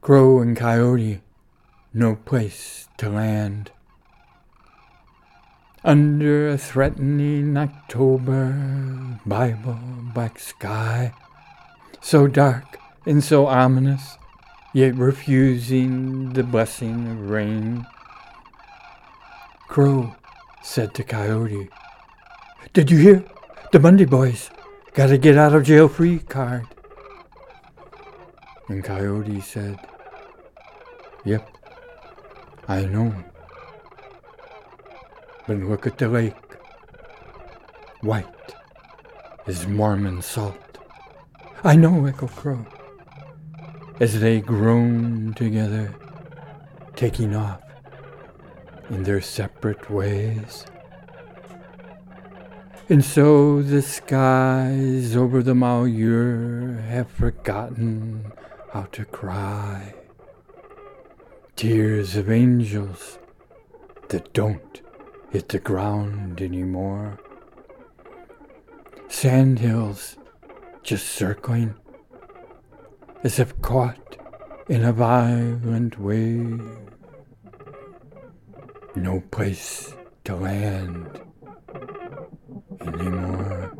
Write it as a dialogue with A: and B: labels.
A: Crow and coyote, no place to land. Under a threatening October Bible black sky, so dark and so ominous, yet refusing the blessing of rain. Crow said to Coyote, Did you hear? The Bundy boys got a get out of jail free card. And Coyote said, Yep, I know. But look at the lake. White as Mormon salt. I know, Echo Crow. As they groan together, taking off in their separate ways. And so the skies over the Malheur have forgotten how to cry. Tears of angels that don't hit the ground anymore. Sandhills just circling as if caught in a violent wave. No place to land anymore.